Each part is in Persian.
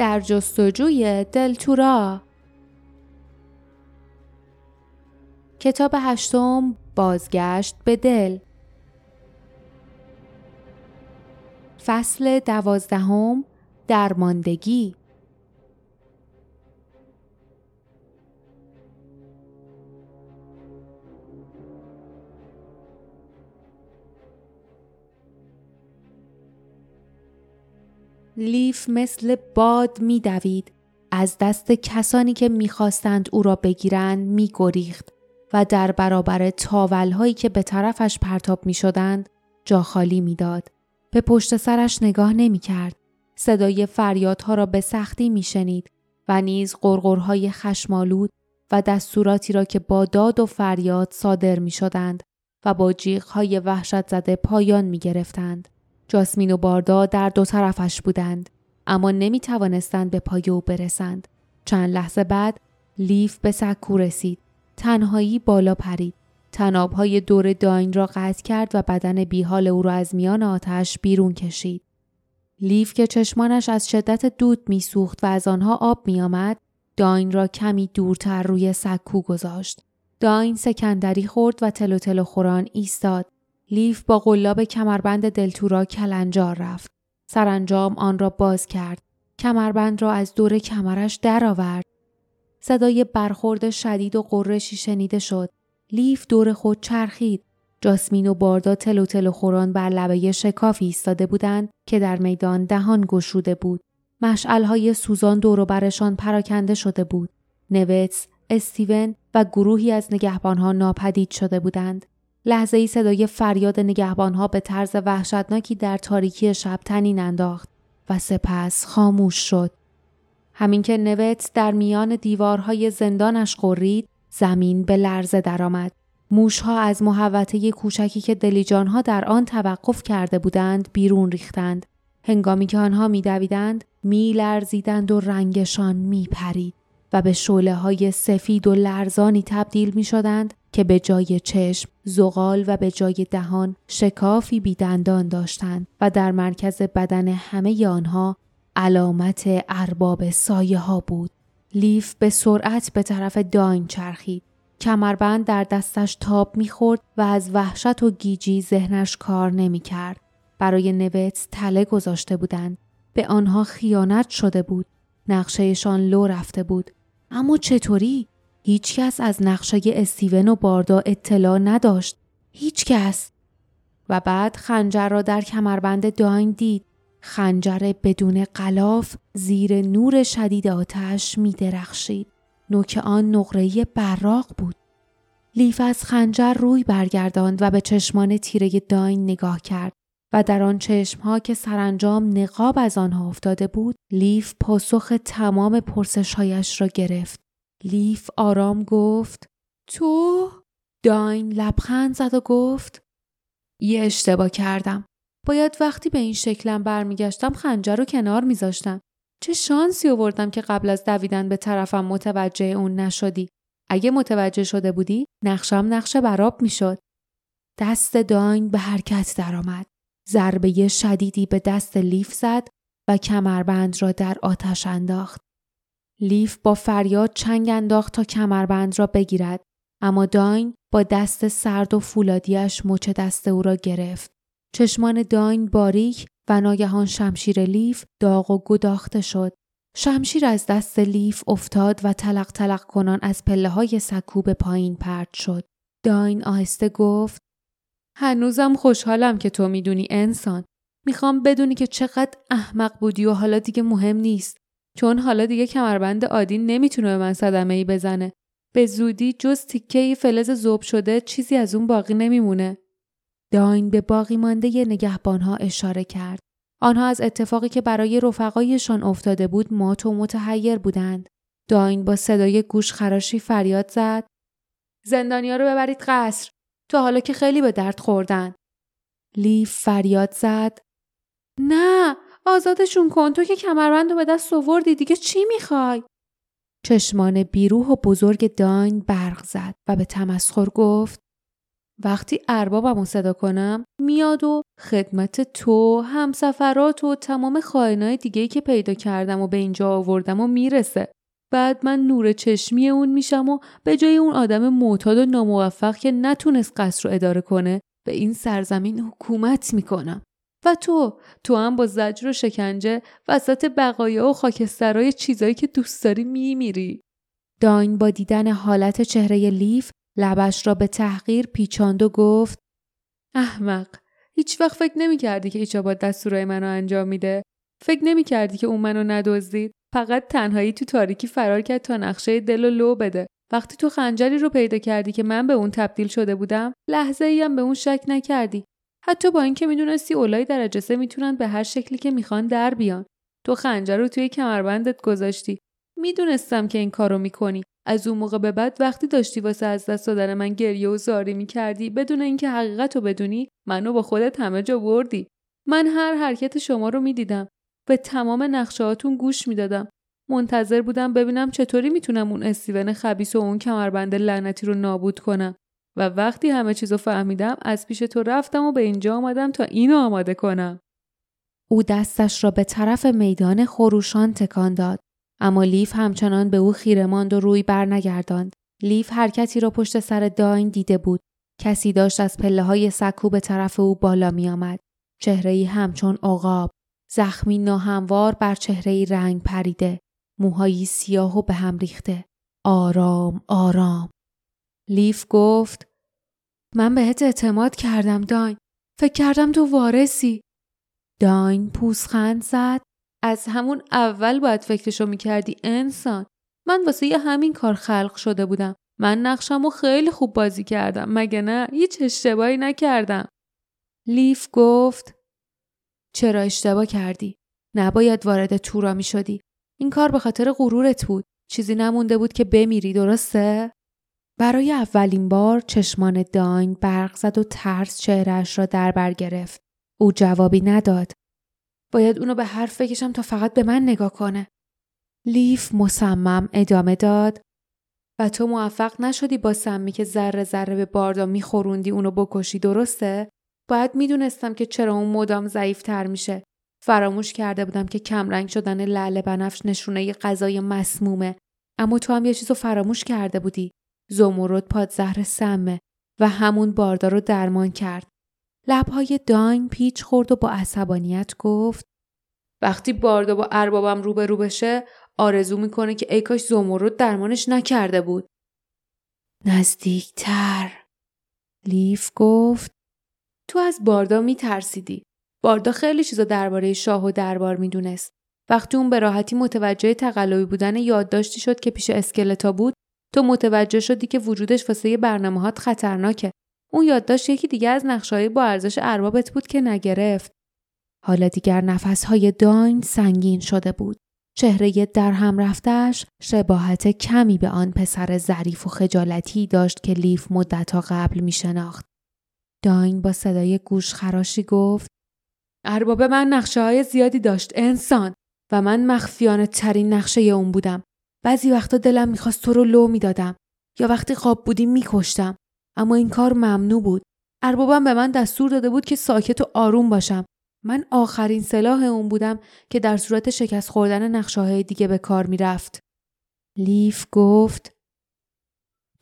در جستجوی دلتورا کتاب هشتم بازگشت به دل. فصل دوازدهم درماندگی. لیف مثل باد میدوید. از دست کسانی که می‌خواستند او را بگیرند میگریخت و در برابر تاولهایی که به طرفش پرتاب می‌شدند جا خالی می‌داد. به پشت سرش نگاه نمی‌کرد. صدای فریادها را به سختی میشنید و نیز قرقرهای خشمالود و دستوراتی را که با داد و فریاد صادر می شدند و با جیغهای وحشت زده پایان می گرفتند. جاسمین و باردا در دو طرفش بودند اما نمی توانستند به پای او برسند. چند لحظه بعد لیف به سکو رسید. تنهایی بالا پرید. تنابهای دور داین را قطع کرد و بدن بیحال او را از میان آتش بیرون کشید. لیف که چشمانش از شدت دود میسوخت و از آنها آب میآمد داین را کمی دورتر روی سکو گذاشت. داین سکندری خورد و تلو تلو خوران ایستاد. لیف با قلاب کمربند دلتورا کلنجار رفت. سرانجام آن را باز کرد. کمربند را از دور کمرش درآورد. صدای برخورد شدید و قرشی شنیده شد. لیف دور خود چرخید. جاسمین و باردا تلو تلو خوران بر لبه شکافی ایستاده بودند که در میدان دهان گشوده بود. مشعلهای سوزان دور برشان پراکنده شده بود. نوتس، استیون و گروهی از نگهبانها ناپدید شده بودند. لحظه ای صدای فریاد نگهبانها به طرز وحشتناکی در تاریکی شب تنین انداخت و سپس خاموش شد. همین که نوت در میان دیوارهای زندانش قرید زمین به لرزه درآمد. موشها از محوطه کوچکی که دلیجانها در آن توقف کرده بودند بیرون ریختند. هنگامی که آنها میدویدند میلرزیدند و رنگشان میپرید و به شعله های سفید و لرزانی تبدیل می شدند که به جای چشم زغال و به جای دهان شکافی بیدندان داشتند و در مرکز بدن همه آنها علامت ارباب سایه ها بود. لیف به سرعت به طرف داین چرخید. کمربند در دستش تاب می‌خورد و از وحشت و گیجی ذهنش کار نمی‌کرد. برای نوت تله گذاشته بودند. به آنها خیانت شده بود. نقشهشان لو رفته بود. اما چطوری؟ هیچکس از نقشه استیون و باردا اطلاع نداشت. هیچکس. و بعد خنجر را در کمربند داین دید. خنجر بدون قلاف زیر نور شدید آتش می درخشید. نوک آن نقره براق بود. لیف از خنجر روی برگرداند و به چشمان تیره داین نگاه کرد و در آن چشمها که سرانجام نقاب از آنها افتاده بود لیف پاسخ تمام پرسشهایش را گرفت. لیف آرام گفت تو؟ داین لبخند زد و گفت یه اشتباه کردم. باید وقتی به این شکلم برمیگشتم خنجر رو کنار میذاشتم. چه شانسی آوردم که قبل از دویدن به طرفم متوجه اون نشدی. اگه متوجه شده بودی نقشم نقش براب می‌شد. دست داین به حرکت درآمد. ضربه شدیدی به دست لیف زد و کمربند را در آتش انداخت. لیف با فریاد چنگ انداخت تا کمربند را بگیرد اما داین با دست سرد و فولادیش مچ دست او را گرفت. چشمان داین باریک و ناگهان شمشیر لیف داغ و گداخته شد. شمشیر از دست لیف افتاد و تلق تلق کنان از پله های سکو به پایین پرد شد. داین آهسته گفت هنوزم خوشحالم که تو می‌دونی انسان. می‌خوام بدونی که چقدر احمق بودی و حالا دیگه مهم نیست. چون حالا دیگه کمربند عادی نمی‌تونه به من صدمه ای بزنه. به زودی جز تیکه فلز زوب شده چیزی از اون باقی نمیمونه. داین به باقی مانده نگهبانها اشاره کرد. آنها از اتفاقی که برای رفقایشان افتاده بود مات و متحیر بودند. داین با صدای گوش خراشی فریاد زد. زندانیا رو ببرید قصر. تو حالا که خیلی به درد خوردن. لیف فریاد زد. نه آزادشون کن. تو که کمربند رو به دست آوردی دیگه چی می‌خوای؟ چشمان بیروح و بزرگ داین برق زد و به تمسخر گفت وقتی اربابم صدا کنم میاد و خدمت تو همسفرات و تمام خائنای دیگه که پیدا کردم و به اینجا آوردم و می‌رسه. بعد من نور چشمی اون میشم و به جای اون آدم معتاد و ناموفق که نتونست قصر رو اداره کنه به این سرزمین حکومت می‌کنم. و تو تو هم با زجر و شکنجه وسط بقایا و خاکسترهای چیزایی که دوست داری میمیری. داین با دیدن حالت چهره لیف لبش را به تحقیر پیچاند و گفت احمق هیچ وقت فکر نمی کردی که ایچاباد دستورای منو انجام میده. فکر نمی کردی که اون منو ندزدید فقط تنهایی تو تاریکی فرار کرد تا نقشه دل و لو بده. وقتی تو خنجری رو پیدا کردی که من به اون تبدیل شده بودم لحظه ای هم به اون شک نکردی. حتی با اینکه می‌دونستی اولای درجه سه می‌تونن به هر شکلی که می‌خوان در بیان. تو خنجر رو توی کمربندت گذاشتی. می‌دونستم که این کارو می‌کنی. از اون موقع به بعد وقتی داشتی واسه از دست دادن من گریه و زاری می‌کردی بدون اینکه حقیقت رو بدونی منو با خودت همه جا بردی. من هر حرکت شما رو می‌دیدم. به تمام نقشهاتون گوش می‌دادم. منتظر بودم ببینم چطوری می‌تونم اون استیون خبیس و اون کمربند لعنتی رو نابود کنم. و وقتی همه چیزو فهمیدم از پیش تو رفتم و به اینجا آمدم تا اینو آماده کنم. او دستش را به طرف میدان خروشان تکان داد. اما لیف همچنان به او خیره ماند و روی برنگرداند لیف حرکتی را پشت سر داین دیده بود. کسی داشت از پله های سکو به طرف او بالا می آمد. چهره ای همچون عقاب. زخمی ناهموار بر چهره رنگ پریده. موهایی سیاه و به هم ریخته. آرام آرام. لیف گفت من بهت اعتماد کردم داین. فکر کردم تو وارسی داین پوسخند زد. از همون اول باید فکرشو می‌کردی انسان. من واسه یه همین کار خلق شده بودم. من نقشمو خیلی خوب بازی کردم. مگه نه؟ هیچ اشتباهی نکردم. لیف گفت چرا اشتباه کردی؟ نباید وارد تورا می شدی این کار به خاطر غرورت بود. چیزی نمونده بود که بمیری درسته؟ برای اولین بار چشمان داین برق زد و ترس چهرش را در بر گرفت او جوابی نداد باید اونو به حرف بکشم تا فقط به من نگاه کنه. لیف مصمم ادامه داد و تو موفق نشدی با سمی که ذره ذره به باردا میخوروندی اونو بکشی درسته؟ باید می‌دونستم که چرا اون مدام ضعیفتر میشه. فراموش کرده بودم که کمرنگ شدن لعل بنفش نشونه غذای مسمومه. اما تو هم یه چیزو فراموش کرده بودی. زمرد پادزهر سمه و همون باردا رو درمان کرد. لبهای داین پیچ خورد و با عصبانیت گفت وقتی باردا با اربابم روبرو بشه آرزو می‌کنه که ای کاش زمرد درمانش نکرده بود. نزدیکتر لیف گفت تو از باردا میترسیدی. باردا خیلی چیزا درباره شاه و دربار می‌دونست. وقتی اون به راحتی متوجه تقلبی بودن یادداشتی شد که پیش اسکلتا بود تو متوجه شدی که وجودش واسه برنامهات خطرناکه اون یادداشت یکی دیگه از نقشه‌های با ارزش اربابت بود که نگرفت. حالا دیگر نفسهای داین سنگین شده بود. چهره در هم رفتش شباهت کمی به آن پسر ظریف و خجالتی داشت که لیف مدتها قبل می شناخت. داین با صدای گوش خراشی گفت ارباب من نقشه های زیادی داشت انسان و من مخفیانه ترین نقشه اون بودم. بعضی وقتا دلم می‌خواست تو رو لو می‌دادم یا وقتی خواب بودیم میکشتم اما این کار ممنوع بود. اربابم به من دستور داده بود که ساکت و آروم باشم. من آخرین سلاح اون بودم که در صورت شکست خوردن نقشه دیگه به کار می‌رفت. لیف گفت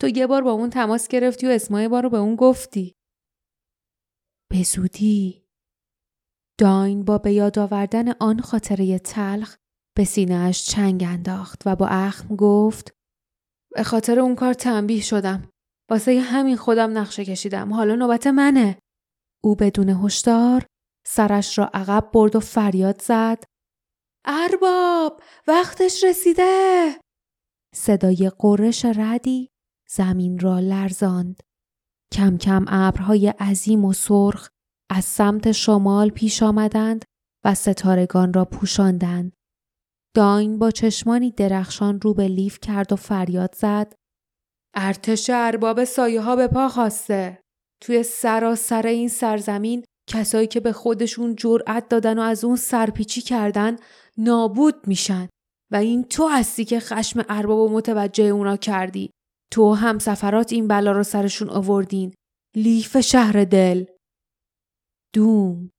تو یه بار با اون تماس گرفتی و اسمای بار رو به اون گفتی. به زودی. داین با به یاد آوردن آن خاطره تلخ به سینهش چنگ انداخت و با اخم گفت به خاطر اون کار تنبیه شدم. واسه همین خودم نقشه کشیدم. حالا نوبت منه. او بدون هشدار سرش را عقب برد و فریاد زد. ارباب وقتش رسیده. صدای قرش ردی زمین را لرزاند. کم کم ابرهای عظیم و سرخ از سمت شمال پیش آمدند و ستارگان را پوشاندند. داین با چشمانی درخشان رو به لیف کرد و فریاد زد. ارتش ارباب سایه ها به پا خواسته. توی سراسر این سرزمین کسایی که به خودشون جرأت دادن و از اون سرپیچی کردن نابود میشن و این تو هستی که خشم ارباب و متوجه اونا کردی. تو هم سفرات این بلا رو سرشون آوردین. لیف شهر دل دوم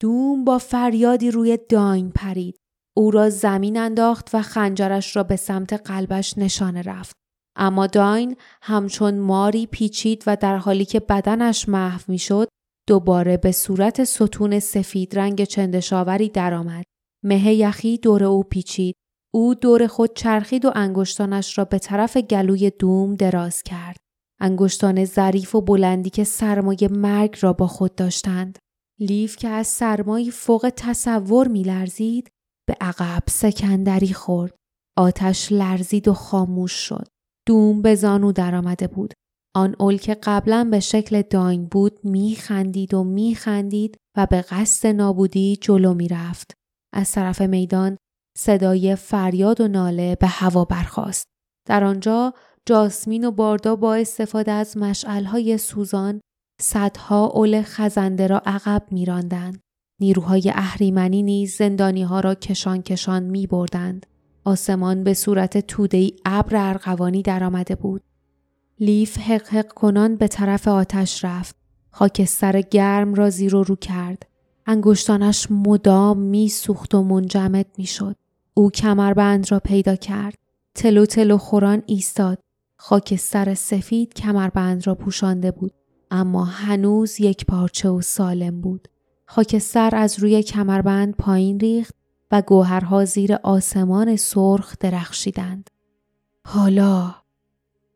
دوم با فریادی روی داین پرید او را زمین انداخت و خنجرش را به سمت قلبش نشانه رفت. اما داین همچون ماری پیچید و در حالی که بدنش محو می‌شد دوباره به صورت ستون سفید رنگ چندشاوری درآمد. مه یخی دور او پیچید. او دور خود چرخید و انگشتانش را به طرف گلوی دوم دراز کرد. انگشتان ظریف و بلندی که سرمایه مرگ را با خود داشتند. لیف که از سرمایی فوق تصور میلرزید به عقب سکندری خورد. آتش لرزید و خاموش شد. دوم به زانو درآمده بود. آن اول که قبلا به شکل داین بود میخندید و میخندید و به قصد نابودی جلو می‌رفت. از طرف میدان صدای فریاد و ناله به هوا برخاست. در آنجا جاسمین و باردا با استفاده از مشعلهای سوزان صدها اول خزنده را عقب میراندند. نیروهای اهریمنی نیز زندانی ها را کشان کشان می بردند. آسمان به صورت تودهی ابر ارغوانی درآمده بود. لیف حق حق کنان به طرف آتش رفت. خاکستر گرم را زیر و رو کرد. انگشتانش مدام می سوخت و منجمد می شد. او کمربند را پیدا کرد. تلو تلو خوران ایستاد. خاکستر سفید کمربند را پوشانده بود. اما هنوز یک پارچه و سالم بود. خاکستر از روی کمربند پایین ریخت و گوهرها زیر آسمان سرخ درخشیدند. حالا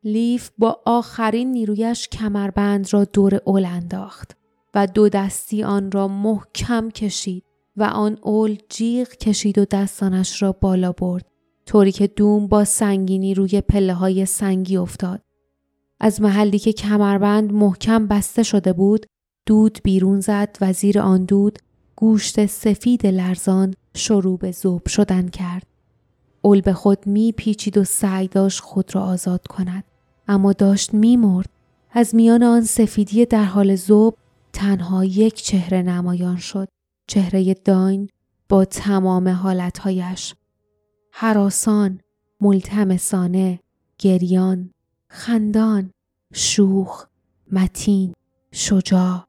لیف با آخرین نیرویش کمربند را دور اول انداخت و دو دستی آن را محکم کشید و آن اول جیغ کشید و دستانش را بالا برد طوری که دوم با سنگینی روی پله های سنگی افتاد. از محلی که کمربند محکم بسته شده بود دود بیرون زد و زیر آن دود گوشت سفید لرزان شروع به زوب شدن کرد. اول به خود می پیچید و سعی داشت خود را آزاد کند. اما داشت می مرد. از میان آن سفیدی در حال زوب تنها یک چهره نمایان شد. چهره داین با تمام حالتهایش. حراسان، ملتمسانه، گریان، خندان، شوخ، متین، شجاع.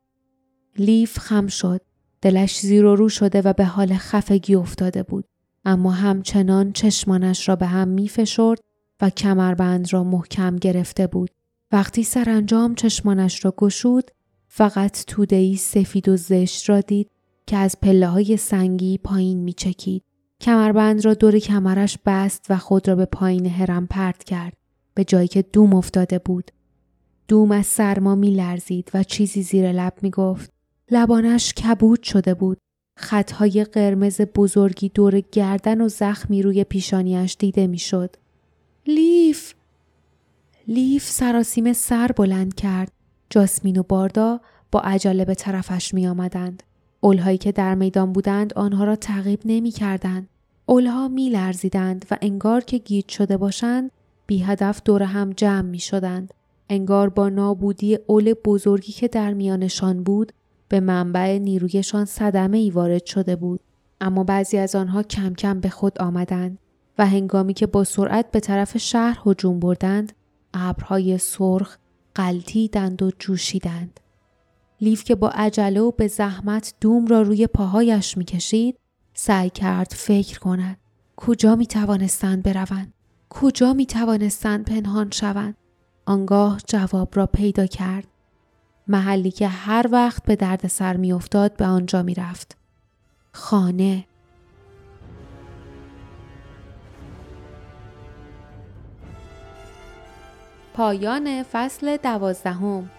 لیف خم شد. دلش زیر و رو شده و به حال خفگی افتاده بود. اما همچنان چشمانش را به هم می فشرد و کمربند را محکم گرفته بود. وقتی سرانجام چشمانش را گشود فقط تودهی سفید و زشت را دید که از پله های سنگی پایین می چکید. کمربند را دور کمرش بست و خود را به پایین هرم پرت کرد به جایی که دوم افتاده بود. دوم از سرما می لرزید و چیزی زیر لب می گفت. لبانش کبود شده بود. خطهای قرمز بزرگی دور گردن و زخمی روی پیشانیش دیده می‌شد. لیف لیف سراسیم سر بلند کرد. جاسمین و باردا با عجله به طرفش می آمدند. اولهایی که در میدان بودند آنها را تعقیب نمی کردند. اولها می لرزیدند و انگار که گیج شده باشند بی هدف دور هم جمع می شدند. انگار با نابودی اول بزرگی که در میانشان بود به منبع نیرویشان صدمه ای وارد شده بود. اما بعضی از آنها کم کم به خود آمدند و هنگامی که با سرعت به طرف شهر هجوم بردند ابرهای سرخ قلتیدند و جوشیدند. لیف که با عجله و به زحمت دوم را روی پاهایش می‌کشید سعی کرد فکر کند. کجا می توانستند بروند؟ کجا می توانستند پنهان شوند؟ آنگاه جواب را پیدا کرد. محلی که هر وقت به درد سر می افتاد به آنجا می رفت. خانه پایان فصل دوازدهم